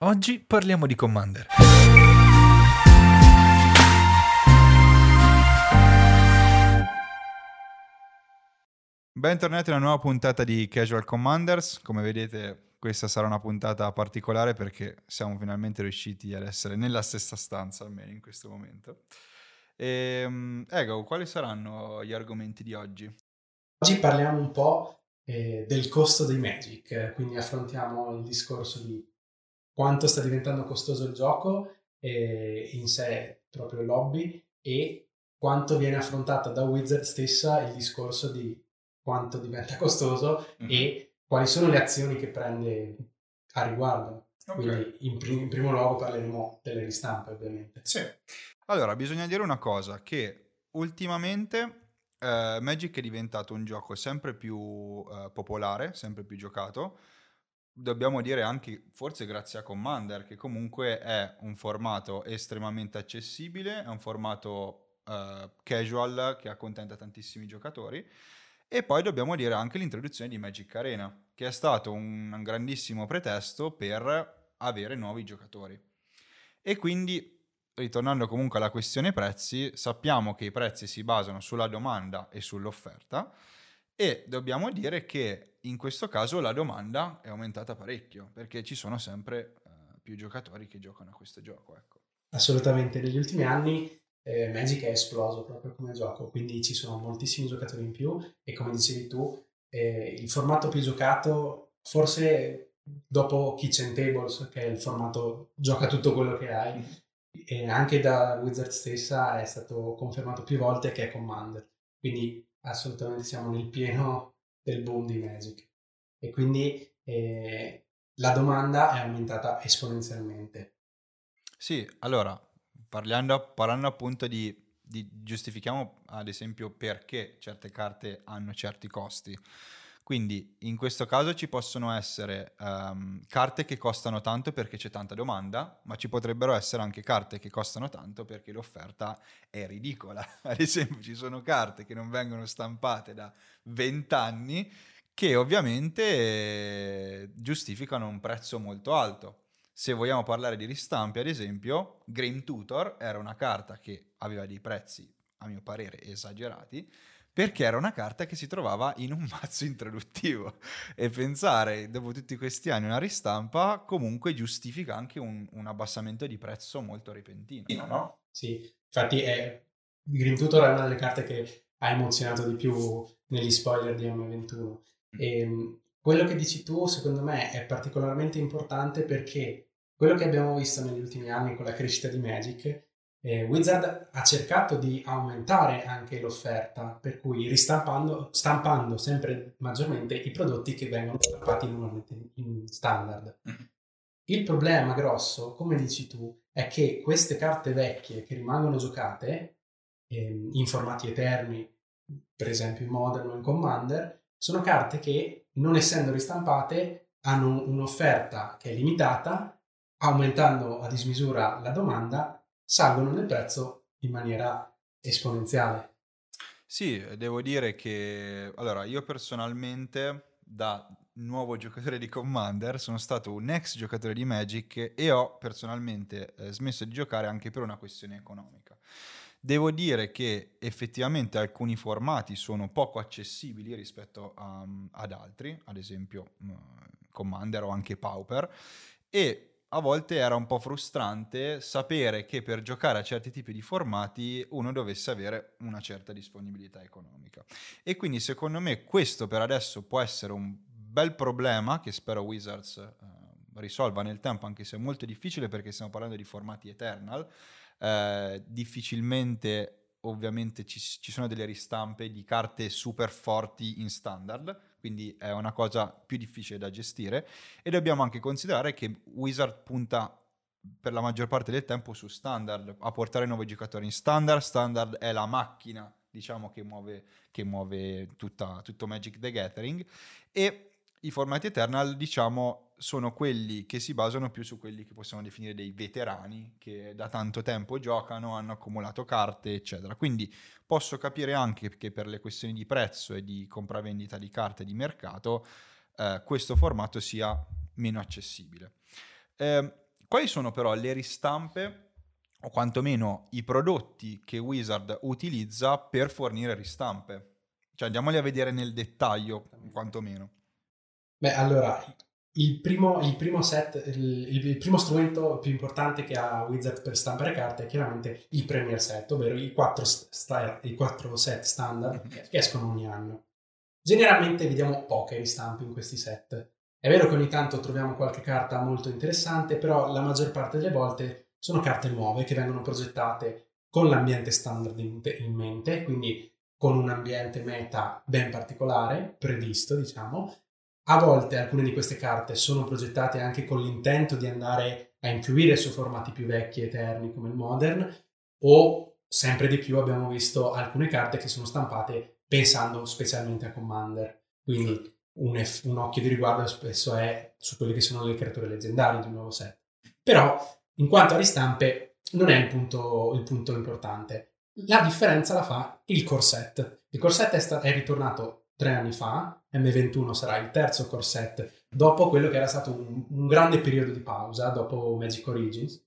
Oggi parliamo di Commander. Bentornati a una nuova puntata di Casual Commanders. Come vedete, questa sarà una puntata particolare perché siamo finalmente riusciti ad essere nella stessa stanza, almeno in questo momento. E, ehm, Ego, quali saranno gli argomenti di oggi? Oggi parliamo un po' eh, del costo dei Magic, quindi affrontiamo il discorso di quanto sta diventando costoso il gioco eh, in sé, proprio il lobby, e quanto viene affrontato da Wizard stessa il discorso di quanto diventa costoso mm-hmm. e quali sono le azioni che prende a riguardo. Okay. Quindi in, prim- in, primo luogo parleremo delle ristampe ovviamente. Sì. Allora, bisogna dire una cosa, che ultimamente eh, Magic è diventato un gioco sempre più eh, popolare, sempre più giocato. Dobbiamo dire anche, forse grazie a Commander, che comunque è un formato estremamente accessibile, è un formato eh, casual che accontenta tantissimi giocatori e poi dobbiamo dire anche l'introduzione di Magic Arena, che è stato un grandissimo pretesto per avere nuovi giocatori. E quindi, ritornando comunque alla questione prezzi, sappiamo che i prezzi si basano sulla domanda e sull'offerta e dobbiamo dire che in questo caso la domanda è aumentata parecchio, perché ci sono sempre uh, più giocatori che giocano a questo gioco. Ecco. Assolutamente, negli ultimi anni eh, Magic è esploso proprio come gioco, quindi ci sono moltissimi giocatori in più e come dicevi tu, eh, il formato più giocato, forse dopo Kitchen Tables, che è il formato gioca tutto quello che hai, e anche da Wizard stessa è stato confermato più volte che è Commander, quindi assolutamente siamo nel pieno del boom di Magic e quindi eh, la domanda è aumentata esponenzialmente. Sì, allora Parlando, parlando appunto di, di, giustifichiamo ad esempio perché certe carte hanno certi costi. Quindi in questo caso ci possono essere um, carte che costano tanto perché c'è tanta domanda, ma ci potrebbero essere anche carte che costano tanto perché l'offerta è ridicola. Ad esempio ci sono carte che non vengono stampate da 20 anni che ovviamente giustificano un prezzo molto alto. Se vogliamo parlare di ristampe, ad esempio, Green Tutor era una carta che aveva dei prezzi, a mio parere, esagerati, perché era una carta che si trovava in un mazzo introduttivo e pensare dopo tutti questi anni una ristampa comunque giustifica anche un, un abbassamento di prezzo molto repentino, no? Sì, infatti è, Green Tutor è una delle carte che ha emozionato di più negli spoiler di M21 mm. e ehm, quello che dici tu secondo me è particolarmente importante perché quello che abbiamo visto negli ultimi anni con la crescita di Magic, eh, Wizard ha cercato di aumentare anche l'offerta, per cui ristampando stampando sempre maggiormente i prodotti che vengono stampati normalmente in standard. Mm-hmm. Il problema grosso, come dici tu, è che queste carte vecchie che rimangono giocate eh, in formati eterni, per esempio in Modern o in Commander, sono carte che, non essendo ristampate, hanno un'offerta che è limitata aumentando a dismisura la domanda, salgono nel prezzo in maniera esponenziale. Sì, devo dire che allora io personalmente da nuovo giocatore di Commander sono stato un ex giocatore di Magic e ho personalmente eh, smesso di giocare anche per una questione economica. Devo dire che effettivamente alcuni formati sono poco accessibili rispetto a, ad altri, ad esempio uh, Commander o anche Pauper, e a volte era un po' frustrante sapere che per giocare a certi tipi di formati uno dovesse avere una certa disponibilità economica. E quindi secondo me questo per adesso può essere un bel problema che spero Wizards eh, risolva nel tempo, anche se è molto difficile perché stiamo parlando di formati Eternal. Eh, difficilmente ovviamente ci, ci, sono delle ristampe di carte super forti in standard, quindi è una cosa più difficile da gestire e dobbiamo anche considerare che Wizard punta per la maggior parte del tempo su standard, a portare nuovi giocatori in standard, standard è la macchina diciamo che muove, che muove tutta, tutto Magic the Gathering. E i formati Eternal, diciamo, sono quelli che si basano più su quelli che possiamo definire dei veterani, che da tanto tempo giocano, hanno accumulato carte, eccetera. Quindi posso capire anche che per le questioni di prezzo e di compravendita di carte di mercato, eh, questo formato sia meno accessibile. Eh, quali sono però le ristampe o quantomeno i prodotti che Wizard utilizza per fornire ristampe? Cioè andiamoli a vedere nel dettaglio, quantomeno. Beh, allora, il primo, il primo set, il, il, primo strumento più importante che ha Wizard per stampare carte è chiaramente il Premier Set, ovvero i quattro, sta, i quattro set standard che escono ogni anno. Generalmente vediamo poche ristampe in questi set. È vero che ogni tanto troviamo qualche carta molto interessante, però la maggior parte delle volte sono carte nuove che vengono progettate con l'ambiente standard in mente, quindi con un ambiente meta ben particolare, previsto, diciamo, a volte alcune di queste carte sono progettate anche con l'intento di andare a influire su formati più vecchi e eterni come il Modern o sempre di più abbiamo visto alcune carte che sono stampate pensando specialmente a Commander. Quindi un, F- un occhio di riguardo spesso è su quelle che sono le creature leggendarie di un nuovo set. Però in quanto a ristampe non è il punto, il punto importante. La differenza la fa il corset. Il corset è, sta- è ritornato tre anni fa, M21 sarà il terzo core set dopo quello che era stato un, un grande periodo di pausa, dopo Magic Origins.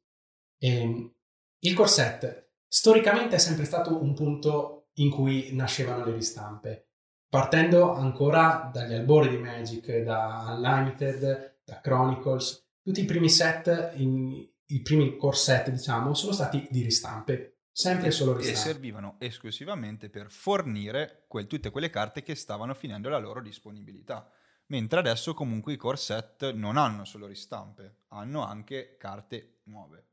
E ehm, il core set storicamente è sempre stato un punto in cui nascevano le ristampe, partendo ancora dagli albori di Magic, da Unlimited, da Chronicles, tutti i primi set, in, i primi core set diciamo, sono stati di ristampe Sempre solo ristampe. E servivano esclusivamente per fornire quel, tutte quelle carte che stavano finendo la loro disponibilità. Mentre adesso comunque i core set non hanno solo ristampe, hanno anche carte nuove.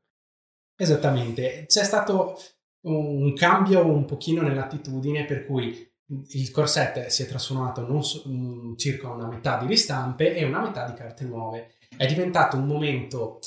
Esattamente, c'è stato un cambio un pochino nell'attitudine per cui il core set si è trasformato non so, circa una metà di ristampe e una metà di carte nuove. È diventato un momento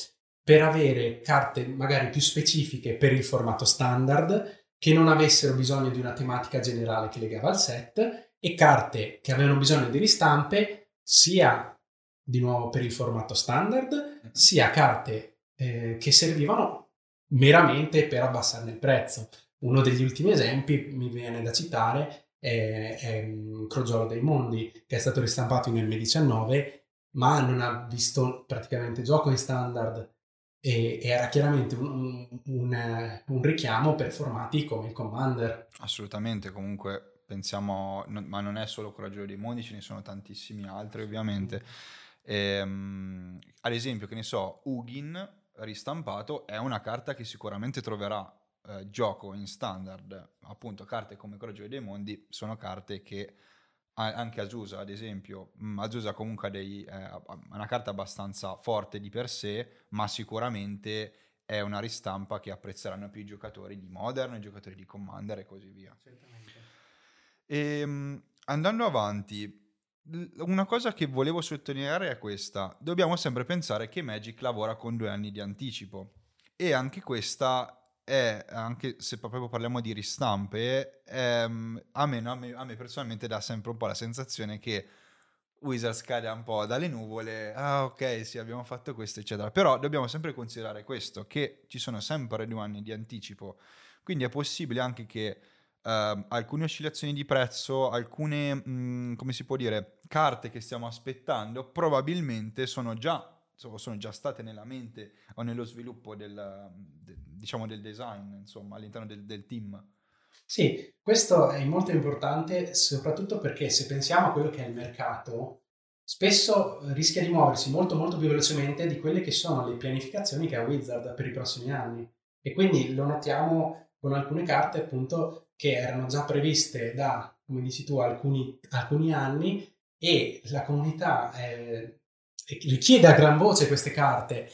per avere carte magari più specifiche per il formato standard, che non avessero bisogno di una tematica generale che legava al set, e carte che avevano bisogno di ristampe sia di nuovo per il formato standard, sia carte eh, che servivano meramente per abbassarne il prezzo. Uno degli ultimi esempi mi viene da citare è, è mm, Crogiolo dei Mondi, che è stato ristampato in M19, ma non ha visto praticamente gioco in standard e era chiaramente un, un, un, richiamo per formati come il Commander. Assolutamente, comunque pensiamo, non, ma non è solo Coraggio dei Mondi, ce ne sono tantissimi altri ovviamente. E, um, ad esempio, che ne so, Ugin ristampato è una carta che sicuramente troverà eh, gioco in standard, appunto carte come Coraggio dei Mondi sono carte che anche Azusa ad esempio, mm, Azusa comunque ha dei, è una carta abbastanza forte di per sé, ma sicuramente è una ristampa che apprezzeranno più i giocatori di Modern, i giocatori di Commander e così via. E, ehm, andando avanti, una cosa che volevo sottolineare è questa, dobbiamo sempre pensare che Magic lavora con due anni di anticipo. E anche questa è, anche se proprio parliamo di ristampe, ehm, a, me, a, me, a, me, personalmente dà sempre un po' la sensazione che Wizards cade un po' dalle nuvole, ah ok sì abbiamo fatto questo eccetera, però dobbiamo sempre considerare questo, che ci sono sempre due anni di anticipo, quindi è possibile anche che Uh, alcune oscillazioni di prezzo, alcune, mh, mm, come si può dire, carte che stiamo aspettando, probabilmente sono già sono già state nella mente o nello sviluppo del, de, diciamo del design, insomma, all'interno del, del team. Sì, questo è molto importante soprattutto perché se pensiamo a quello che è il mercato, spesso rischia di muoversi molto molto più velocemente di quelle che sono le pianificazioni che ha Wizard per i prossimi anni. E quindi lo notiamo con alcune carte appunto che erano già previste da, come dici tu, alcuni, alcuni anni e la comunità eh, richiede a gran voce queste carte.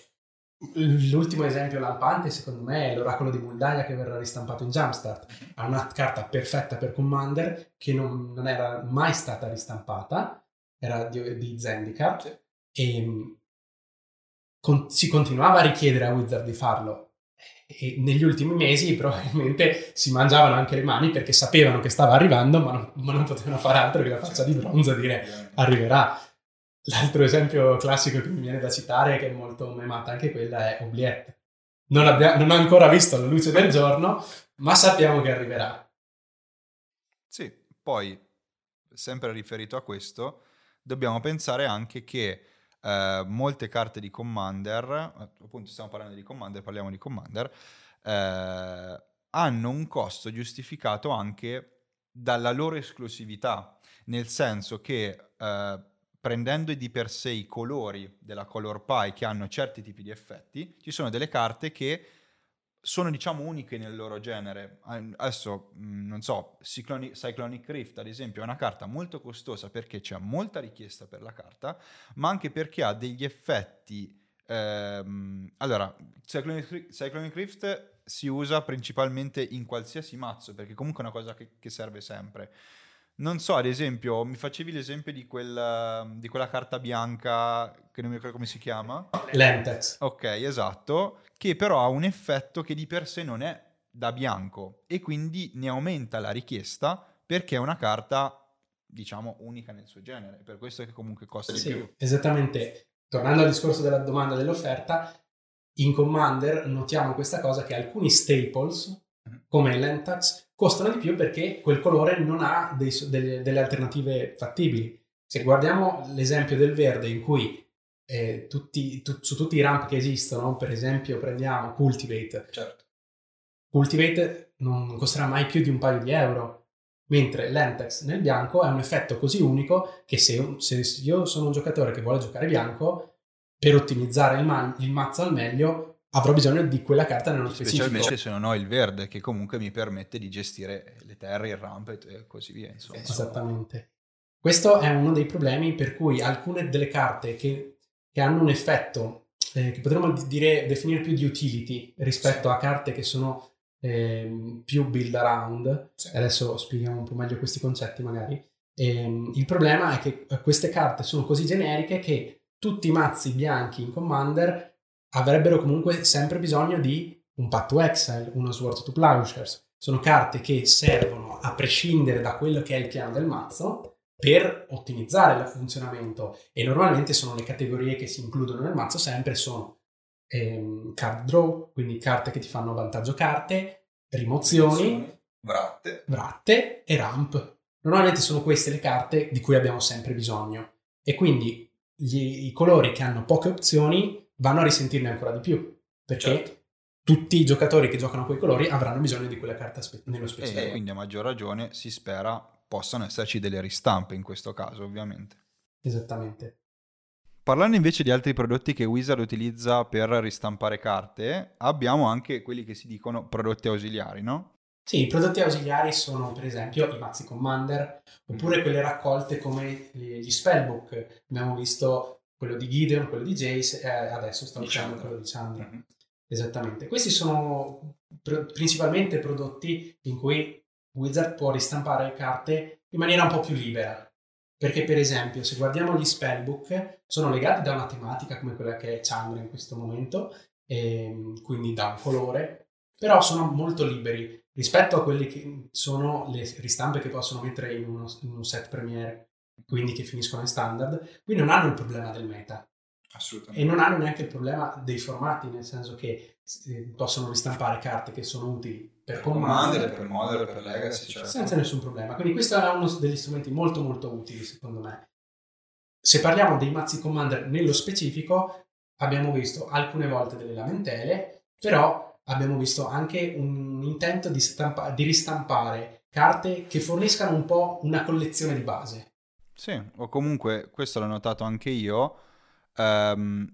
L'ultimo esempio lampante, secondo me, è l'oracolo di Muldaia che verrà ristampato in Jumpstart. Ha una carta perfetta per Commander che non, non era mai stata ristampata, era di, di Zendikar, e mm, con, si continuava a richiedere a Wizard di farlo. E negli ultimi mesi probabilmente si mangiavano anche le mani perché sapevano che stava arrivando, ma non, ma non potevano fare altro che la faccia di bronzo dire arriverà. L'altro esempio classico che mi viene da citare, che è molto memata anche quella, è Oubliette. Non, abbia, non ha ancora visto la luce del giorno, ma sappiamo che arriverà. Sì, poi, sempre riferito a questo, dobbiamo pensare anche che eh, molte carte di Commander, eh, appunto stiamo parlando di Commander, parliamo di Commander, eh, hanno un costo giustificato anche dalla loro esclusività, nel senso che eh, prendendo di per sé i colori della color pie che hanno certi tipi di effetti, ci sono delle carte che sono diciamo uniche nel loro genere. Adesso, mm, non so, Cyclonic, Cyclonic, Rift ad esempio è una carta molto costosa perché c'è molta richiesta per la carta, ma anche perché ha degli effetti... Ehm, allora, Cyclonic, Cyclonic, Rift si usa principalmente in qualsiasi mazzo perché comunque è una cosa che, che serve sempre. Non so, ad esempio, mi facevi l'esempio di quella, di quella carta bianca che non mi ricordo come si chiama. Lentex. Ok, esatto, che però ha un effetto che di per sé non è da bianco e quindi ne aumenta la richiesta perché è una carta, diciamo, unica nel suo genere. Per questo che comunque costa sì, di più. Esattamente. Tornando al discorso della domanda dell'offerta, in Commander notiamo questa cosa che alcuni staples. Come Lentax, costano di più perché quel colore non ha dei, delle, delle, alternative fattibili. Se guardiamo l'esempio del verde in cui eh, tutti, tu, su tutti i ramp che esistono, per esempio prendiamo Cultivate, certo. Cultivate non costerà mai più di un paio di euro, mentre l'Entex nel bianco è un effetto così unico che se, se io sono un giocatore che vuole giocare bianco, per ottimizzare il, man- il mazzo al meglio avrò bisogno di quella carta nello specifico. Specialmente se non ho il verde, che comunque mi permette di gestire le terre, il ramp e così via. Insomma. Esattamente. Questo è uno dei problemi per cui alcune delle carte che, che hanno un effetto eh, che potremmo dire, definire più di utility rispetto sì. a carte che sono eh, più build around, sì. adesso spieghiamo un po' meglio questi concetti magari, eh, il problema è che queste carte sono così generiche che tutti i mazzi bianchi in Commander avrebbero comunque sempre bisogno di un Path to Exile, uno Sword to Plowshares. Sono carte che servono a prescindere da quello che è il piano del mazzo per ottimizzare il funzionamento e normalmente sono le categorie che si includono nel mazzo sempre sono ehm, card draw, quindi carte che ti fanno vantaggio carte, rimozioni, vratte. vratte e ramp. Normalmente sono queste le carte di cui abbiamo sempre bisogno e quindi gli, i colori che hanno poche opzioni vanno a risentirne ancora di più, perché certo. tutti i giocatori che giocano a quei colori avranno bisogno di quella carta spe- nello specifico. E quindi a maggior ragione si spera possano esserci delle ristampe in questo caso, ovviamente. Esattamente. Parlando invece di altri prodotti che Wizard utilizza per ristampare carte, abbiamo anche quelli che si dicono prodotti ausiliari, no? Sì, i prodotti ausiliari sono per esempio i mazzi Commander, oppure quelle raccolte come gli spellbook. Abbiamo visto quello di Gideon, quello di Jace e adesso sto usando quello di Chandra. Mm-hmm. Esattamente. Questi sono pr- principalmente prodotti in cui Wizard può ristampare carte in maniera un po' più libera. Perché, per esempio, se guardiamo gli spellbook, sono legati da una tematica come quella che è Chandra in questo momento, e ehm, quindi da un colore, però sono molto liberi rispetto a quelle che sono le ristampe che possono mettere in, uno, in un set premiere quindi che finiscono in standard, qui non hanno il problema del meta. Assolutamente. E non hanno neanche il problema dei formati, nel senso che eh, possono ristampare carte che sono utili per, per Commander, per Modern, per Legacy, certo. senza nessun problema. Quindi questo è uno degli strumenti molto molto utili secondo me. Se parliamo dei mazzi Commander nello specifico, abbiamo visto alcune volte delle lamentele, però abbiamo visto anche un intento di, stampa- di ristampare carte che forniscano un po' una collezione di base. Sì, o comunque, questo l'ho notato anche io, ehm,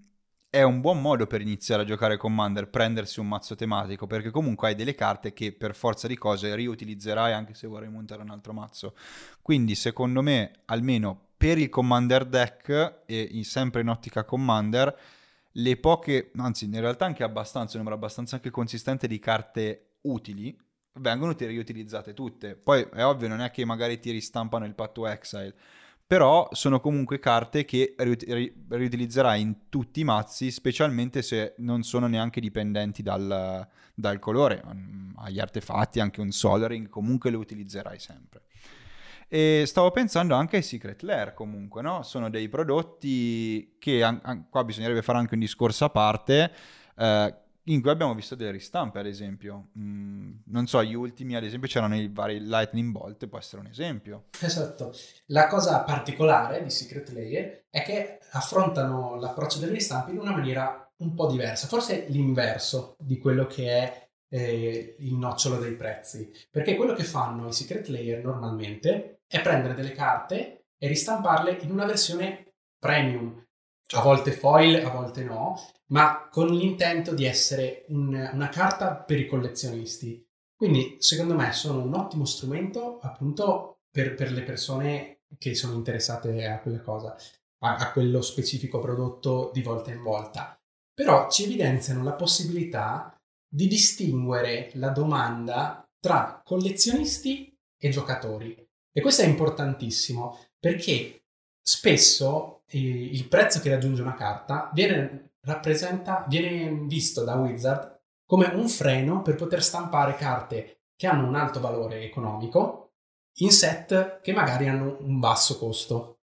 è un buon modo per iniziare a giocare Commander, prendersi un mazzo tematico, perché comunque hai delle carte che per forza di cose riutilizzerai anche se vorrai montare un altro mazzo. Quindi secondo me, almeno per il Commander deck, e in, sempre in ottica Commander, le poche, anzi in realtà anche abbastanza, un numero abbastanza anche consistente di carte utili, vengono riutilizzate tutte. Poi è ovvio, non è che magari ti ristampano il patto Exile, però sono comunque carte che riutilizzerai in tutti i mazzi, specialmente se non sono neanche dipendenti dal, dal colore. Mm, agli artefatti, anche un Solaring, comunque lo utilizzerai sempre. E stavo pensando anche ai Secret Lair comunque, no? Sono dei prodotti che, an- an- qua bisognerebbe fare anche un discorso a parte, eh, in cui abbiamo visto delle ristampe, ad esempio. Mm, non so, gli ultimi, ad esempio, c'erano i vari Lightning Bolt, può essere un esempio. Esatto. La cosa particolare di Secret Layer è che affrontano l'approccio delle ristampe in una maniera un po' diversa, forse l'inverso di quello che è eh, il nocciolo dei prezzi. Perché quello che fanno i Secret Layer normalmente è prendere delle carte e ristamparle in una versione premium, a volte foil, a volte no, ma con l'intento di essere un, una carta per i collezionisti. Quindi, secondo me, sono un ottimo strumento appunto per, per le persone che sono interessate a quella cosa, a, a quello specifico prodotto di volta in volta. Però ci evidenziano la possibilità di distinguere la domanda tra collezionisti e giocatori. E questo è importantissimo perché spesso il prezzo che raggiunge una carta viene rappresenta, viene visto da Wizard come un freno per poter stampare carte che hanno un alto valore economico in set che magari hanno un basso costo.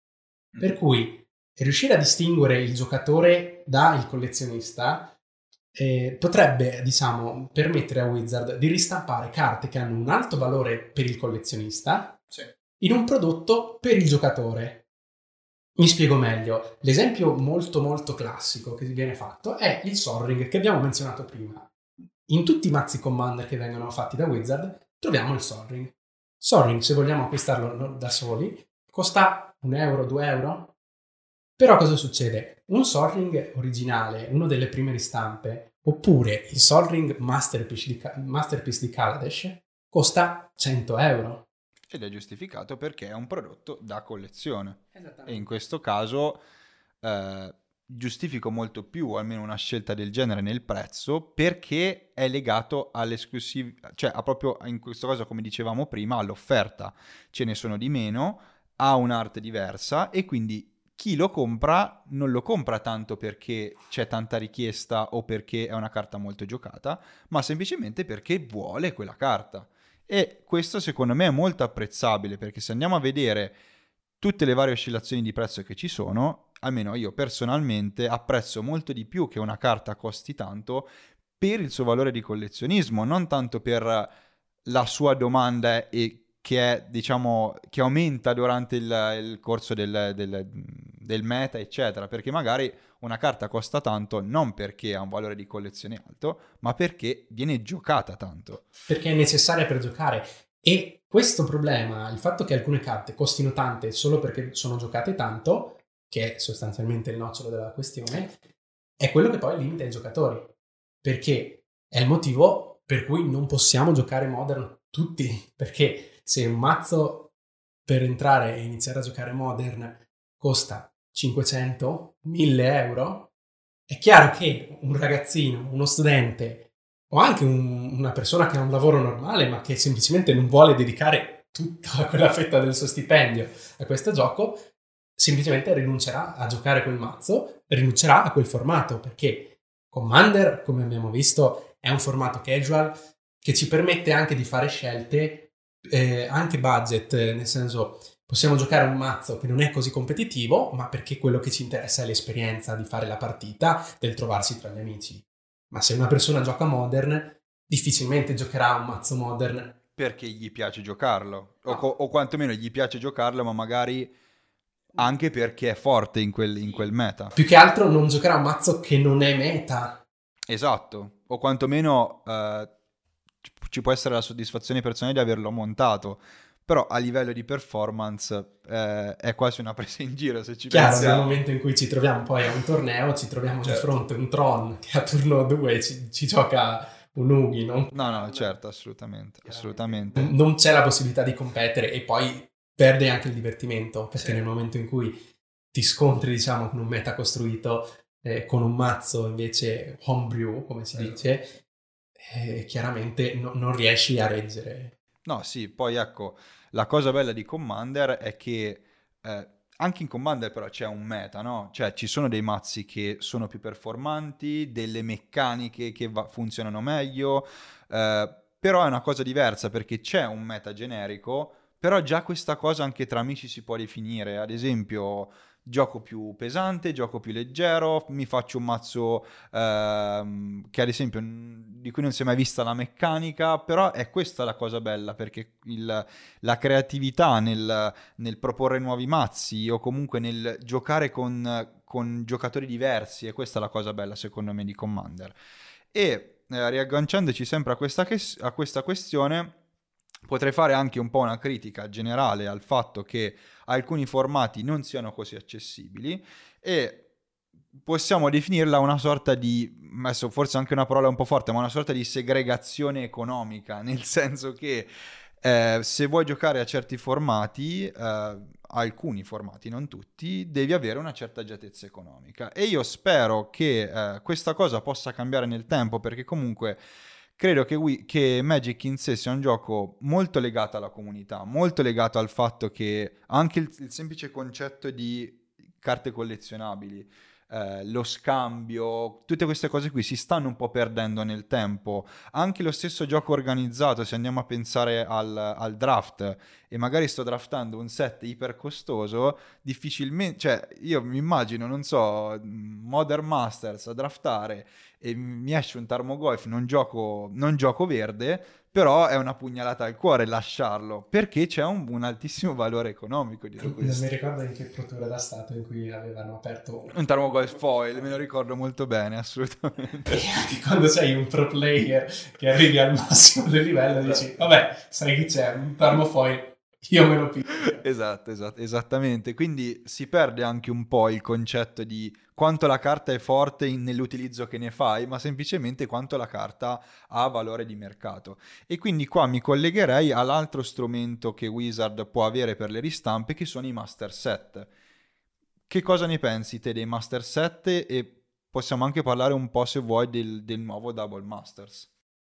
Per mm. cui riuscire a distinguere il giocatore dal collezionista eh, potrebbe, diciamo, permettere a Wizard di ristampare carte che hanno un alto valore per il collezionista sì. in un prodotto per il giocatore. Mi spiego meglio. L'esempio molto molto classico che viene fatto è il Sol Ring che abbiamo menzionato prima. In tutti i mazzi Commander che vengono fatti da Wizard troviamo il Sol Ring. Sol Ring, se vogliamo acquistarlo da soli, costa un euro, due euro. Però cosa succede? Un Sol Ring originale, una delle prime ristampe, oppure il Sol Ring Masterpiece di, Masterpiece di Kaladesh, costa 100 euro ed è giustificato perché è un prodotto da collezione. E in questo caso eh, giustifico molto più, almeno una scelta del genere nel prezzo, perché è legato all'esclusività, cioè a proprio in questo caso, come dicevamo prima, all'offerta. Ce ne sono di meno, ha un'arte diversa e quindi chi lo compra non lo compra tanto perché c'è tanta richiesta o perché è una carta molto giocata, ma semplicemente perché vuole quella carta. E questo secondo me è molto apprezzabile perché se andiamo a vedere tutte le varie oscillazioni di prezzo che ci sono, almeno io personalmente apprezzo molto di più che una carta costi tanto per il suo valore di collezionismo, non tanto per la sua domanda e che è, diciamo, che aumenta durante il, il corso del, del, del, meta, eccetera, perché magari una carta costa tanto non perché ha un valore di collezione alto, ma perché viene giocata tanto. Perché è necessaria per giocare. E questo problema, il fatto che alcune carte costino tante solo perché sono giocate tanto, che è sostanzialmente il nocciolo della questione, è quello che poi limita i giocatori. Perché è il motivo per cui non possiamo giocare Modern tutti, perché se un mazzo per entrare e iniziare a giocare Modern costa 500, 1000 euro, è chiaro che un ragazzino, uno studente o anche un, una persona che ha un lavoro normale ma che semplicemente non vuole dedicare tutta quella fetta del suo stipendio a questo gioco, semplicemente rinuncerà a giocare quel mazzo, rinuncerà a quel formato perché Commander, come abbiamo visto, è un formato casual che ci permette anche di fare scelte eh, anche budget, nel senso possiamo giocare un mazzo che non è così competitivo, ma perché quello che ci interessa è l'esperienza di fare la partita, del trovarsi tra gli amici. Ma se una persona gioca modern, difficilmente giocherà un mazzo modern. Perché gli piace giocarlo, o, co- o quantomeno gli piace giocarlo, ma magari anche perché è forte in quel, in quel meta. Più che altro non giocherà un mazzo che non è meta. Esatto, o quantomeno uh, ci può essere la soddisfazione personale di averlo montato, però a livello di performance eh, è quasi una presa in giro se ci Chiaro, pensiamo. nel momento in cui ci troviamo poi a un torneo, ci troviamo certo. di fronte un Tron che a turno 2 ci, ci gioca un Ughi, no? No, no, certo, assolutamente, assolutamente. Non c'è la possibilità di competere e poi perde anche il divertimento, perché sì. nel momento in cui ti scontri, diciamo, con un meta costruito, eh, con un mazzo invece homebrew, come si dice, eh, chiaramente no, non riesci a reggere. No, sì, poi ecco, la cosa bella di Commander è che eh, anche in Commander però c'è un meta, no? Cioè ci sono dei mazzi che sono più performanti, delle meccaniche che va- funzionano meglio, eh, però è una cosa diversa perché c'è un meta generico, però già questa cosa anche tra amici si può definire, ad esempio gioco più pesante, gioco più leggero, mi faccio un mazzo ehm, che ad esempio di cui non si è mai vista la meccanica, però è questa la cosa bella perché il, la creatività nel, nel, proporre nuovi mazzi o comunque nel giocare con, con giocatori diversi, e questa è la cosa bella secondo me di Commander. E eh, riagganciandoci sempre a questa, a questa questione, potrei fare anche un po' una critica generale al fatto che alcuni formati non siano così accessibili e possiamo definirla una sorta di, adesso forse anche una parola un po' forte, ma una sorta di segregazione economica, nel senso che eh, se vuoi giocare a certi formati, eh, alcuni formati, non tutti, devi avere una certa agiatezza economica. E io spero che eh, questa cosa possa cambiare nel tempo, perché comunque credo che, Wii, che, Magic in sé sia un gioco molto legato alla comunità, molto legato al fatto che anche il, il semplice concetto di carte collezionabili, eh, lo scambio, tutte queste cose qui si stanno un po' perdendo nel tempo. Anche lo stesso gioco organizzato, se andiamo a pensare al, al draft e magari sto draftando un set iper costoso, difficilmente, cioè io mi immagino, non so, Modern Masters a draftare e mi esce un Tarmogoyf, non gioco, non gioco verde, però è una pugnalata al cuore lasciarlo, perché c'è un, un altissimo valore economico dietro questo. Non mi ricordo in che procura era stato in cui avevano aperto... Un Tarmogoyf foil, me lo ricordo molto bene, assolutamente. E anche quando sei un pro player che arrivi al massimo del livello dici, vabbè, sai che c'è, un Tarmofoil io me lo piglio. esatto, esatto, esattamente. Quindi si perde anche un po' il concetto di quanto la carta è forte in, nell'utilizzo che ne fai, ma semplicemente quanto la carta ha valore di mercato. E quindi qua mi collegherei all'altro strumento che Wizard può avere per le ristampe, che sono i master set. Che cosa ne pensi te dei master set? E possiamo anche parlare un po', se vuoi, del, del nuovo Double Masters.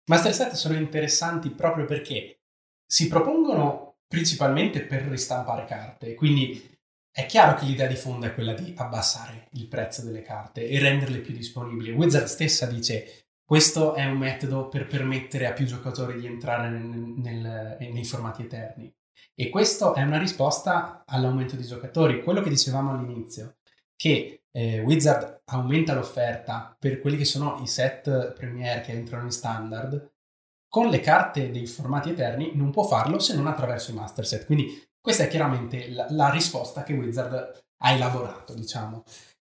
Master set sono interessanti proprio perché si propongono principalmente per ristampare carte, quindi è chiaro che l'idea di fondo è quella di abbassare il prezzo delle carte e renderle più disponibili. Wizard stessa dice questo è un metodo per permettere a più giocatori di entrare nel, nel, nei formati eterni. E questa è una risposta all'aumento di giocatori. Quello che dicevamo all'inizio, che eh, Wizard aumenta l'offerta per quelli che sono i set premier che entrano in standard, con le carte dei formati eterni non può farlo se non attraverso i master set. Quindi questa è chiaramente la, la risposta che Wizard ha elaborato, diciamo.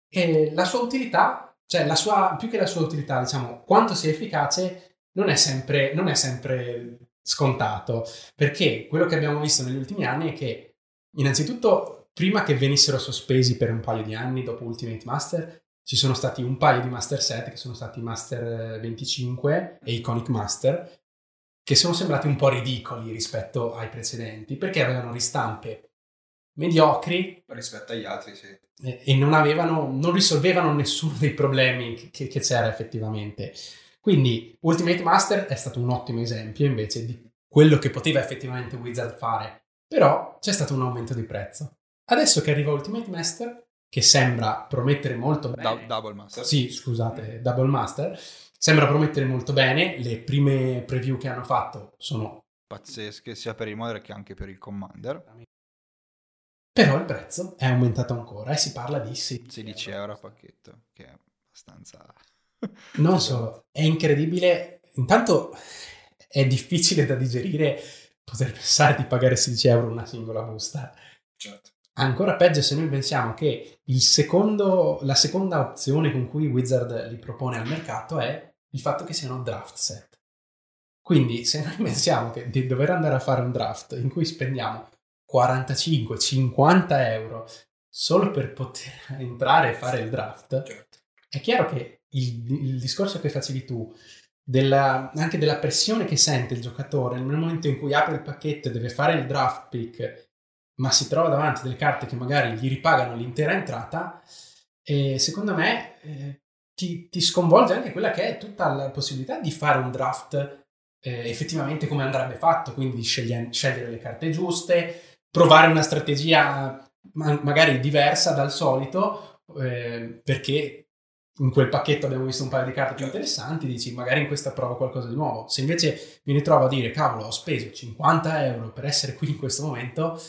E la sua utilità, cioè la sua, più che la sua utilità, diciamo, quanto sia efficace, non è sempre, non è sempre scontato, perché quello che abbiamo visto negli ultimi anni è che, innanzitutto, prima che venissero sospesi per un paio di anni dopo Ultimate Master, ci sono stati un paio di master set che sono stati Master 25 e Iconic Master che sono sembrati un po' ridicoli rispetto ai precedenti, perché avevano ristampe mediocri rispetto agli altri, sì. E non, avevano, non risolvevano nessuno dei problemi che, che c'era effettivamente. Quindi Ultimate Master è stato un ottimo esempio invece di quello che poteva effettivamente Wizard fare, però c'è stato un aumento di prezzo. Adesso che arriva Ultimate Master, che sembra promettere molto bene. Double Master. Sì, scusate, Double Master Sembra promettere molto bene, le prime preview che hanno fatto sono pazzesche sia per il Modern che anche per il Commander. Però il prezzo è aumentato ancora e si parla di 16, 16 euro a pacchetto, che è abbastanza... non solo, è incredibile. Intanto è difficile da digerire poter pensare di pagare 16 euro una singola busta. Certo. Ancora peggio se noi pensiamo che secondo, la seconda opzione con cui Wizard li propone al mercato è il fatto che siano draft set. Quindi se noi pensiamo che di dover andare a fare un draft in cui spendiamo 45-50 euro solo per poter entrare e fare il draft, certo. è chiaro che il, il, discorso che facevi tu, della, anche della pressione che sente il giocatore nel momento in cui apre il pacchetto e deve fare il draft pick, ma si trova davanti delle carte che magari gli ripagano l'intera entrata, eh, secondo me eh, ti, ti, sconvolge anche quella che è tutta la possibilità di fare un draft eh, effettivamente come andrebbe fatto, quindi scegliere, le carte giuste, provare una strategia ma- magari diversa dal solito, eh, perché in quel pacchetto abbiamo visto un paio di carte più interessanti, dici magari in questa provo qualcosa di nuovo. Se invece mi ritrovo a dire cavolo ho speso 50 euro per essere qui in questo momento,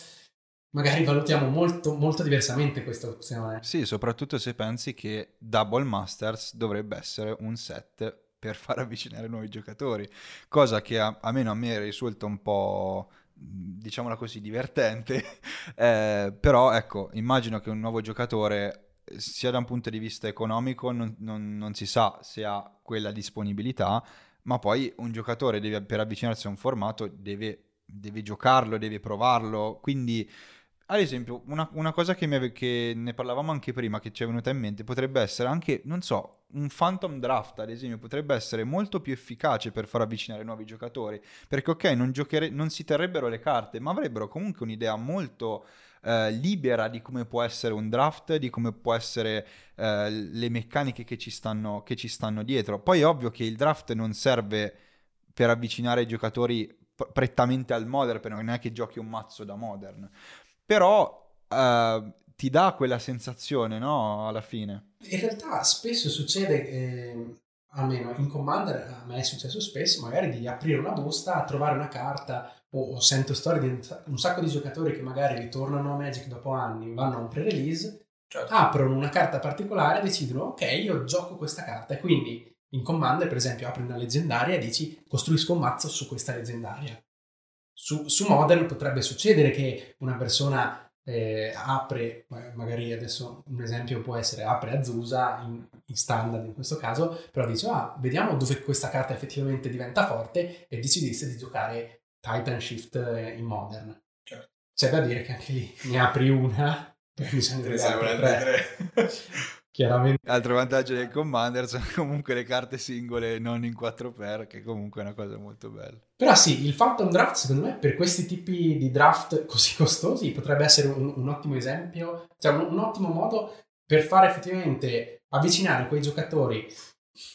magari valutiamo molto, molto diversamente questa opzione. Sì, soprattutto se pensi che Double Masters dovrebbe essere un set per far avvicinare nuovi giocatori, cosa che a, almeno a me risulta un po' diciamola così divertente, eh, però ecco, immagino che un nuovo giocatore sia da un punto di vista economico non, non, non si sa se ha quella disponibilità, ma poi un giocatore deve, per avvicinarsi a un formato deve, deve giocarlo, deve provarlo, quindi ad esempio, una, una cosa che, ave- che, ne parlavamo anche prima, che ci è venuta in mente, potrebbe essere anche, non so, un Phantom Draft, ad esempio, potrebbe essere molto più efficace per far avvicinare nuovi giocatori. Perché, ok, non, giochere- non si terrebbero le carte, ma avrebbero comunque un'idea molto eh, libera di come può essere un draft, di come può essere eh, le meccaniche che ci, stanno, che ci stanno dietro. Poi è ovvio che il draft non serve per avvicinare i giocatori prettamente al modern, perché non è che giochi un mazzo da modern però uh, ti dà quella sensazione, no? Alla fine. In realtà spesso succede, eh, almeno in Commander, a me è successo spesso, magari di aprire una busta, trovare una carta, o, o sento storie di un sacco di giocatori che magari ritornano a Magic dopo anni, vanno a un pre-release, certo. aprono una carta particolare e decidono, ok, io gioco questa carta, e quindi in Commander, per esempio, apri una leggendaria e dici, costruisco un mazzo su questa leggendaria. Su, su Modern potrebbe succedere che una persona eh, apre, magari adesso un esempio può essere apre Azusa in, in, standard in questo caso, però dice ah, vediamo dove questa carta effettivamente diventa forte e decidesse di giocare Titan Shift in Modern. Certo. C'è da dire che anche lì ne apri una, poi bisogna vedere tre. Chiaramente. Altro vantaggio del Commander sono comunque le carte singole non in 4x, che comunque è una cosa molto bella. Però sì, il Phantom Draft secondo me per questi tipi di draft così costosi potrebbe essere un, un ottimo esempio, cioè un, un, ottimo modo per fare effettivamente avvicinare quei giocatori,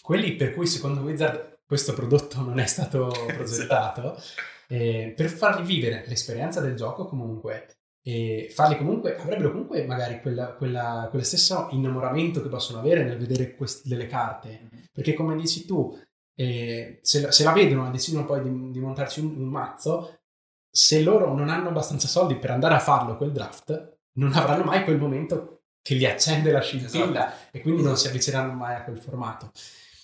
quelli per cui secondo Wizard questo prodotto non è stato progettato, esatto. eh, per fargli vivere l'esperienza del gioco comunque e farli comunque, avrebbero comunque magari quella, quella, quello stesso innamoramento che possono avere nel vedere quest- delle carte. Mm-hmm. Perché come dici tu, eh, se, se, la vedono e decidono poi di, di montarci un, un, mazzo, se loro non hanno abbastanza soldi per andare a farlo quel draft, non avranno mai quel momento che li accende la scintilla esatto. e quindi non si avvicineranno mai a quel formato.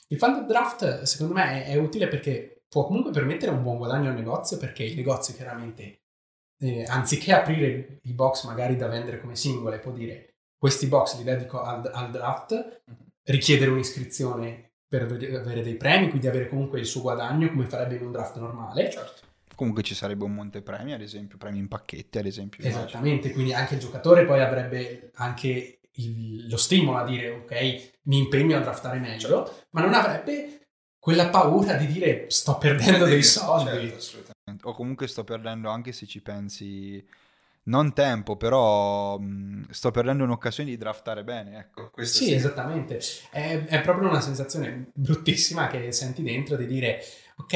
Il Funded Draft secondo me è, è utile perché può comunque permettere un buon guadagno al negozio perché il negozio chiaramente eh, anziché aprire i box magari da vendere come singole, può dire questi box li dedico al, al draft, mhm. richiedere un'iscrizione per avere dei premi, quindi avere comunque il suo guadagno come farebbe in un draft normale. Certo. Comunque ci sarebbe un monte premi, ad esempio, premi in pacchetti, ad esempio. Esattamente, quindi anche il giocatore poi avrebbe anche il, lo stimolo a dire ok, mi impegno a draftare meglio, certo. ma non avrebbe quella paura di dire sto perdendo dei soldi. Certo, o comunque sto perdendo anche se ci pensi non tempo, però mh, sto perdendo un'occasione di draftare bene. Ecco, sì, sì, esattamente. È, è, proprio una sensazione bruttissima che senti dentro di dire, ok,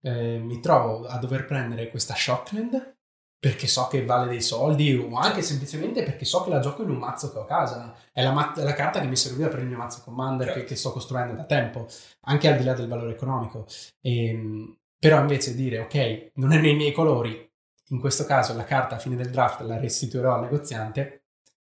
eh, mi trovo a dover prendere questa Shockland perché so che vale dei soldi o anche semplicemente perché so che la gioco in un mazzo che ho a casa. È la, mat- la carta che mi serviva per il mio mazzo Commander certo. che, che, sto costruendo da tempo, anche al di là del valore economico. E, ehm, però invece dire, ok, non è nei miei colori, in questo caso la carta a fine del draft la restituirò al negoziante,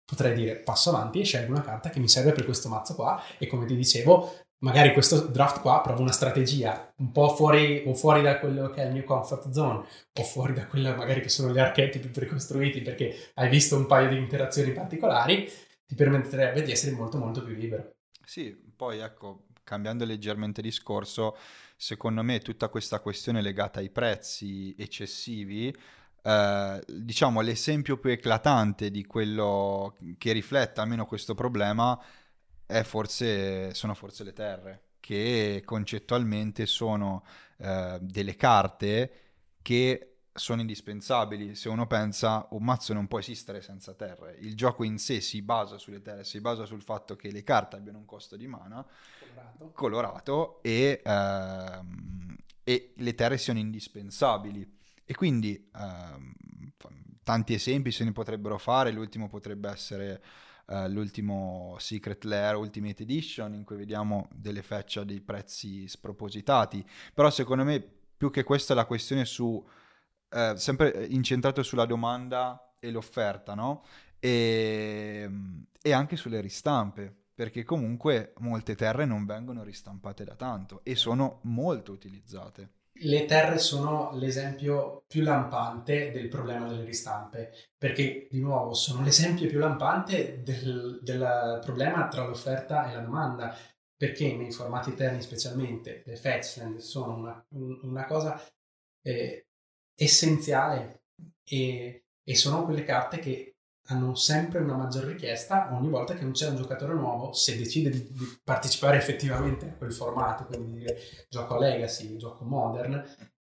potrei dire passo avanti e scelgo una carta che mi serve per questo mazzo qua e come ti dicevo, magari questo draft qua provo una strategia un po' fuori o fuori da quello che è il mio comfort zone o fuori da quello magari che sono gli archetipi precostruiti perché hai visto un paio di interazioni particolari, ti permetterebbe di essere molto molto più libero. Sì, poi ecco, cambiando leggermente discorso, secondo me tutta questa questione legata ai prezzi eccessivi, eh, diciamo l'esempio più eclatante di quello che riflette almeno questo problema forse, sono forse le terre, che concettualmente sono eh, delle carte che sono indispensabili. Se uno pensa un mazzo non può esistere senza terre, il gioco in sé si basa sulle terre, si basa sul fatto che le carte abbiano un costo di mana colorato, colorato e, ehm, e, le terre siano indispensabili. E quindi ehm, tanti esempi se ne potrebbero fare, l'ultimo potrebbe essere uh, l'ultimo Secret Lair Ultimate Edition in cui vediamo delle fecce a dei prezzi spropositati, però secondo me più che questa è la questione su, uh, sempre incentrato sulla domanda e l'offerta, no? E, e anche sulle ristampe, perché comunque molte terre non vengono ristampate da tanto e sono molto utilizzate. Le terre sono l'esempio più lampante del problema delle ristampe, perché di nuovo sono l'esempio più lampante del, del problema tra l'offerta e la domanda, perché nei formati eterni specialmente le fetchland sono una, una cosa eh, essenziale e, e sono quelle carte che hanno sempre una maggior richiesta ogni volta che non c'è un giocatore nuovo, se decide di, di partecipare effettivamente a quel formato, quindi dire gioco a Legacy, gioco Modern,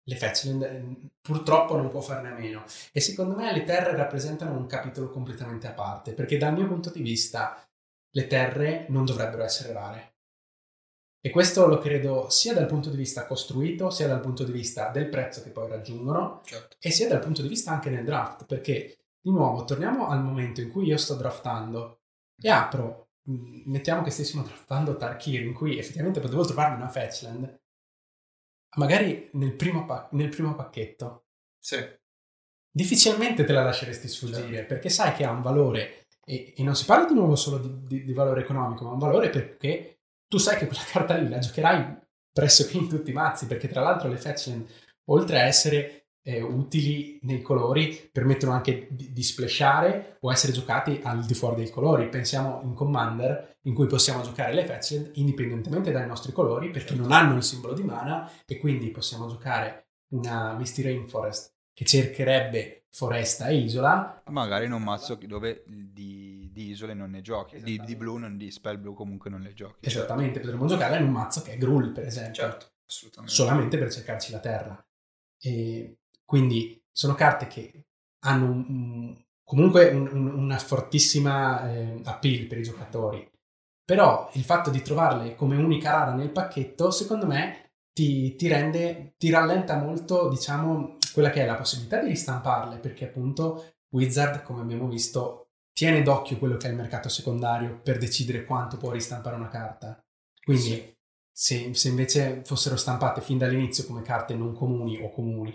le Fetchland purtroppo non può farne a meno. E secondo me le terre rappresentano un capitolo completamente a parte, perché dal mio punto di vista le terre non dovrebbero essere rare. E questo lo credo sia dal punto di vista costruito, sia dal punto di vista del prezzo che poi raggiungono, certo. e sia dal punto di vista anche nel draft, perché di nuovo, torniamo al momento in cui io sto draftando e apro, mm, mettiamo che stessimo draftando Tarkir, in cui effettivamente potevo trovarmi una Fetchland, magari nel primo, pa- nel primo pacchetto. Sì. Difficilmente te la lasceresti sfuggire, certo. perché sai che ha un valore, e, e, non si parla di nuovo solo di, di, di valore economico, ma un valore perché tu sai che quella carta lì la giocherai pressoché in tutti i mazzi, perché tra l'altro le Fetchland, oltre a essere eh, utili nei colori permettono anche di, di splashare o essere giocati al di fuori dei colori. Pensiamo in Commander in cui possiamo giocare le Fetched indipendentemente dai nostri colori perché certo. non hanno il simbolo di mana e quindi possiamo giocare una Misty Rainforest che cercherebbe foresta e isola. Magari in un mazzo dove di, di isole non ne giochi, di, di, blu, non, di spell blu comunque non le giochi. Esattamente, potremmo giocarla in un mazzo che è Gruul per esempio. Certo, assolutamente. Solamente per cercarci la terra. E quindi sono carte che hanno un, un, comunque un, una fortissima eh, appeal per i giocatori. Però il fatto di trovarle come unica rara nel pacchetto, secondo me, ti, ti, rende, ti rallenta molto, diciamo, quella che è la possibilità di ristamparle, perché appunto Wizard, come abbiamo visto, tiene d'occhio quello che è il mercato secondario per decidere quanto può ristampare una carta. Quindi, sì. se, se invece fossero stampate fin dall'inizio come carte non comuni o comuni,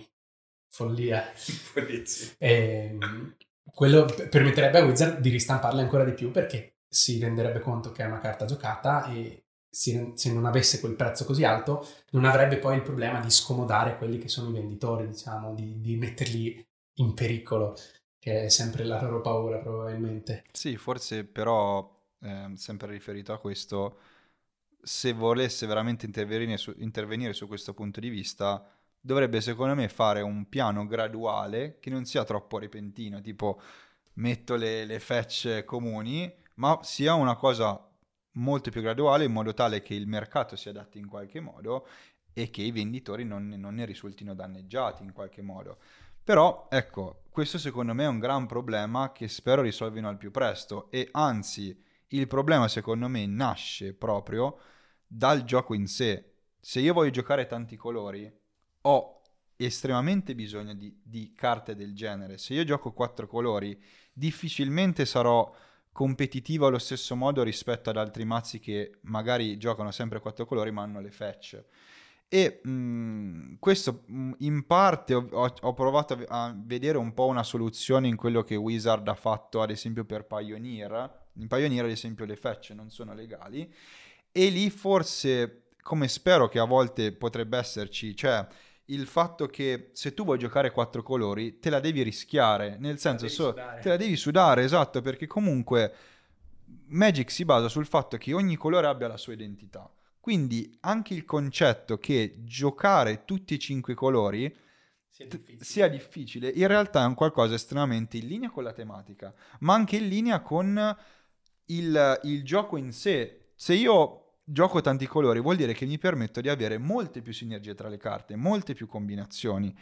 follia. e, ehm, quello permetterebbe a Wizard di ristamparle ancora di più perché si renderebbe conto che è una carta giocata e se, se non avesse quel prezzo così alto non avrebbe poi il problema di scomodare quelli che sono i venditori, diciamo, di, di metterli in pericolo, che è sempre la loro paura probabilmente. Sì, forse però, eh, sempre riferito a questo, se volesse veramente intervenire su, intervenire su questo punto di vista, dovrebbe secondo me fare un piano graduale che non sia troppo repentino, tipo metto le, le fetch comuni, ma sia una cosa molto più graduale in modo tale che il mercato si adatti in qualche modo e che i venditori non, non ne risultino danneggiati in qualche modo. Però ecco, questo secondo me è un gran problema che spero risolvino al più presto e anzi il problema secondo me nasce proprio dal gioco in sé. Se io voglio giocare tanti colori, ho estremamente bisogno di, di, carte del genere. Se io gioco quattro colori, difficilmente sarò competitivo allo stesso modo rispetto ad altri mazzi che magari giocano sempre quattro colori ma hanno le fetch. E mh, mm, questo mh, mm, in parte ho, ho, provato a vedere un po' una soluzione in quello che Wizard ha fatto ad esempio per Pioneer. In Pioneer ad esempio le fetch non sono legali e lì forse come spero che a volte potrebbe esserci, cioè il fatto che se tu vuoi giocare quattro colori te la devi rischiare, nel senso so, te la devi sudare, esatto, perché comunque Magic si basa sul fatto che ogni colore abbia la sua identità. Quindi anche il concetto che giocare tutti e cinque colori sia difficile. sia difficile, in realtà è un qualcosa estremamente in linea con la tematica, ma anche in linea con il, il gioco in sé. Se io gioco tanti colori vuol dire che mi permetto di avere molte più sinergie tra le carte, molte più combinazioni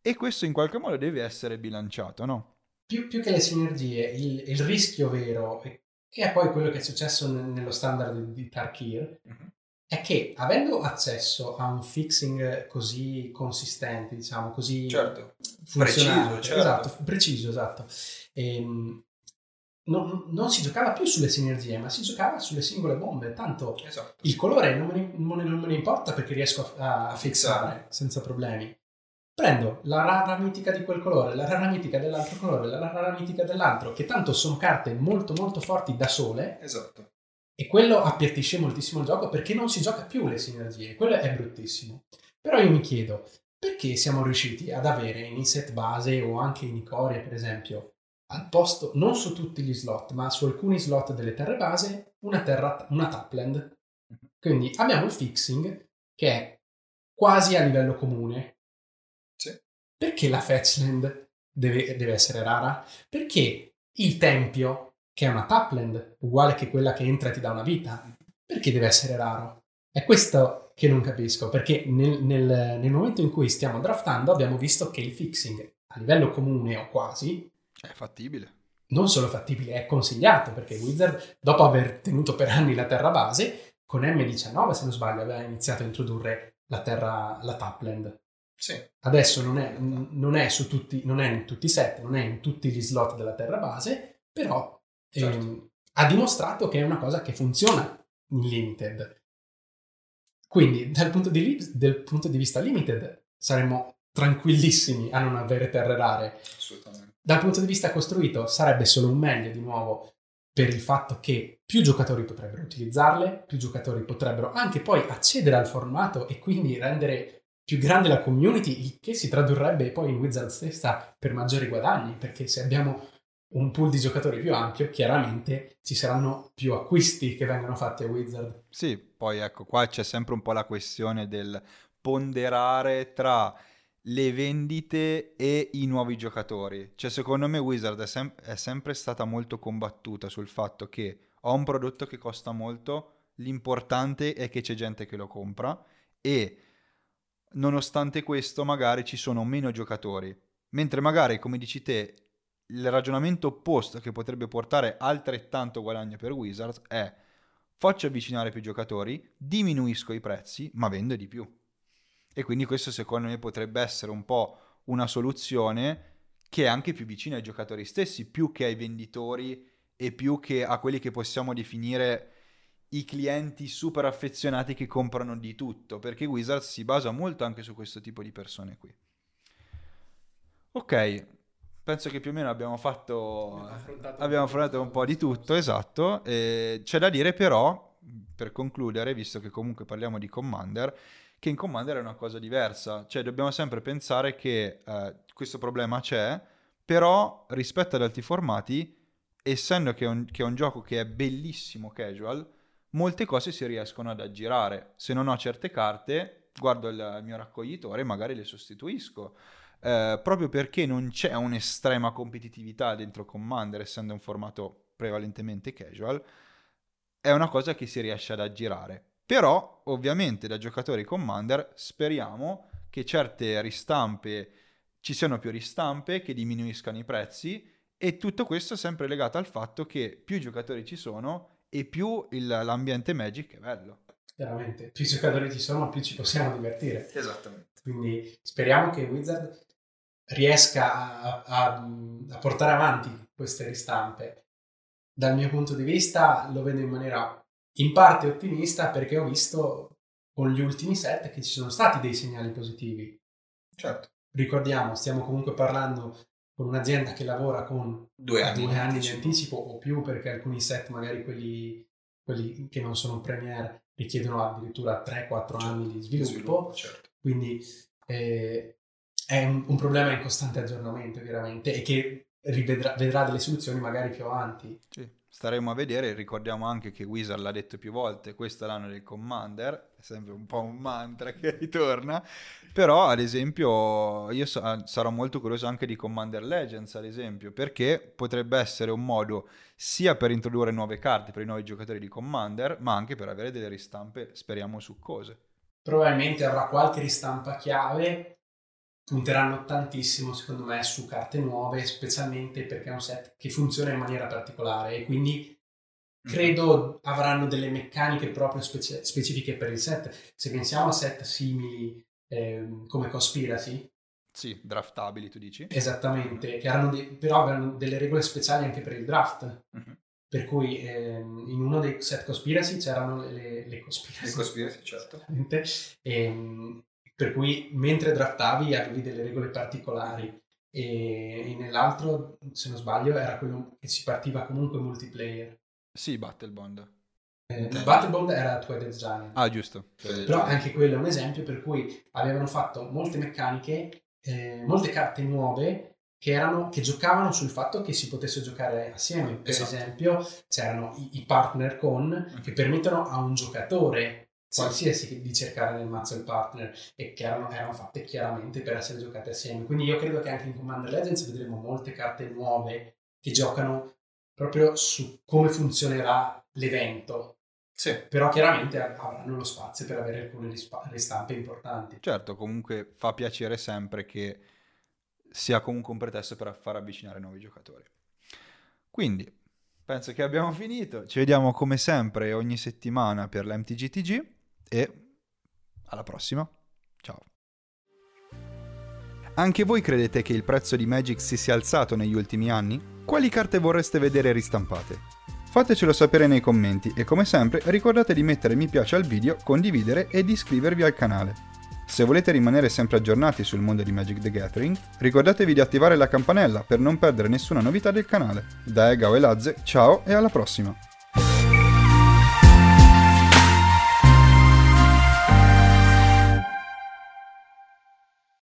e questo in qualche modo deve essere bilanciato, no? Più, più che le sinergie, il, il, rischio vero, che è poi quello che è successo nello standard di Tarkir, uh-huh. è che avendo accesso a un fixing così consistente, diciamo così certo. preciso, certo. esatto, preciso, esatto, ehm, non, non, si giocava più sulle sinergie, ma si giocava sulle singole bombe. Tanto esatto. il colore non me, ne, non me, ne, importa perché riesco a, a fissare senza problemi. prendo la rara mitica di quel colore, la rara mitica dell'altro colore, la rara mitica dell'altro, che tanto sono carte molto molto forti da sole. Esatto. E quello appiattisce moltissimo il gioco perché non si gioca più le sinergie. Quello è bruttissimo. Però io mi chiedo, perché siamo riusciti ad avere in set base o anche in Icoria, per esempio, al posto, non su tutti gli slot, ma su alcuni slot delle terre base, una, terra, una tapland. Quindi abbiamo il fixing che è quasi a livello comune, perché la fetchland deve, deve essere rara? Perché il tempio, che è una tapland, uguale che quella che entra e ti dà una vita, perché deve essere raro? È questo che non capisco, perché nel, nel, nel, momento in cui stiamo draftando abbiamo visto che il fixing a livello comune o quasi è fattibile. Non solo fattibile, è consigliato perché Wizard, dopo aver tenuto per anni la terra base, con M19 se non sbaglio aveva iniziato a introdurre la terra, la Tapland. Sì. Adesso non è, non è, su tutti, non è in tutti i set, non è in tutti gli slot della terra base, però certo. ehm, ha dimostrato che è una cosa che funziona in limited. Quindi dal punto di, dal punto di vista limited saremmo tranquillissimi a non avere terre rare. Assolutamente. Dal punto di vista costruito sarebbe solo un meglio di nuovo per il fatto che più giocatori potrebbero utilizzarle, più giocatori potrebbero anche poi accedere al formato e quindi rendere più grande la community, il che si tradurrebbe poi in Wizard stessa per maggiori guadagni, perché se abbiamo un pool di giocatori più ampio, chiaramente ci saranno più acquisti che vengono fatti a Wizard. Sì, poi ecco, qua c'è sempre un po' la questione del ponderare tra le vendite e i nuovi giocatori. Cioè, secondo me Wizard è, sem- è sempre stata molto combattuta sul fatto che ho un prodotto che costa molto, l'importante è che c'è gente che lo compra e nonostante questo magari ci sono meno giocatori, mentre magari, come dici te, il ragionamento opposto che potrebbe portare altrettanto guadagno per Wizards è faccio avvicinare più giocatori, diminuisco i prezzi, ma vendo di più. E quindi questo secondo me potrebbe essere un po' una soluzione che è anche più vicina ai giocatori stessi, più che ai venditori e più che a quelli che possiamo definire i clienti super affezionati che comprano di tutto, perché Wizards si basa molto anche su questo tipo di persone qui. Ok, penso che più o meno abbiamo fatto abbiamo affrontato, abbiamo affrontato un po' di tutto, esatto. E c'è da dire però, per concludere, visto che comunque parliamo di Commander, che in Commander è una cosa diversa, cioè dobbiamo sempre pensare che eh, questo problema c'è, però rispetto ad altri formati, essendo che è, un, che è un gioco che è bellissimo casual, molte cose si riescono ad aggirare. Se non ho certe carte, guardo il mio raccoglitore e magari le sostituisco. Eh, proprio perché non c'è un'estrema competitività dentro Commander, essendo un formato prevalentemente casual, è una cosa che si riesce ad aggirare. Però, ovviamente, da giocatori Commander speriamo che certe ristampe ci siano più ristampe, che diminuiscano i prezzi e tutto questo è sempre legato al fatto che più giocatori ci sono e più il, l'ambiente Magic è bello. Veramente, più giocatori ci sono, più ci possiamo divertire. Esattamente. Quindi speriamo che Wizard riesca a, a, a portare avanti queste ristampe. Dal mio punto di vista lo vedo in maniera in parte ottimista perché ho visto con gli ultimi set che ci sono stati dei segnali positivi. Certo. Ricordiamo, stiamo comunque parlando con un'azienda che lavora con due anni, due anni di anticipo o più perché alcuni set, magari quelli, quelli che non sono premier, richiedono addirittura 3-4 certo, anni di sviluppo. sviluppo certo. Quindi eh, è un, un, problema in costante aggiornamento, chiaramente, e che rivedrà, vedrà delle soluzioni magari più avanti. Sì. Staremo a vedere, ricordiamo anche che Wizard l'ha detto più volte, questo è l'anno del Commander, è sempre un po' un mantra che ritorna, però ad esempio io sarò molto curioso anche di Commander Legends, ad esempio, perché potrebbe essere un modo sia per introdurre nuove carte per i nuovi giocatori di Commander, ma anche per avere delle ristampe, speriamo, succose. Probabilmente avrà qualche ristampa chiave punteranno tantissimo secondo me su carte nuove, specialmente perché è un set che funziona in maniera particolare e quindi mm. credo avranno delle meccaniche proprio speci- specifiche per il set. Se pensiamo a set simili eh, come Conspiracy, sì, draftabili tu dici? Esattamente, che hanno de- però avranno delle regole speciali anche per il draft. Mm-hmm. Per cui ehm, in uno dei set Conspiracy c'erano le, le Conspiracy. Le Conspiracy, certo. E, per cui mentre draftavi avevi delle regole particolari e, e nell'altro, se non sbaglio, era quello che si partiva comunque multiplayer. Sì, Battlebond. Eh, Battlebond era Twidded Giant. Ah, giusto. Però anche quello è un esempio per cui avevano fatto molte meccaniche, eh, molte carte nuove che, erano, che giocavano sul fatto che si potesse giocare assieme. Per esatto. esempio, c'erano i, i, partner con che permettono a un giocatore qualsiasi di cercare nel mazzo il partner e che erano, erano, fatte chiaramente per essere giocate assieme. Quindi io credo che anche in Commander Legends vedremo molte carte nuove che giocano proprio su come funzionerà l'evento. Sì. Però chiaramente avranno lo spazio per avere alcune ristampe importanti. Certo, comunque fa piacere sempre che sia comunque un pretesto per far avvicinare nuovi giocatori. Quindi, penso che abbiamo finito. Ci vediamo come sempre ogni settimana per la MTGTG e alla prossima. Ciao. Anche voi credete che il prezzo di Magic si sia alzato negli ultimi anni? Quali carte vorreste vedere ristampate? Fatecelo sapere nei commenti e come sempre ricordate di mettere mi piace al video, condividere ed iscrivervi al canale. Se volete rimanere sempre aggiornati sul mondo di Magic the Gathering, ricordatevi di attivare la campanella per non perdere nessuna novità del canale. Da Egao e Lazze, ciao e alla prossima!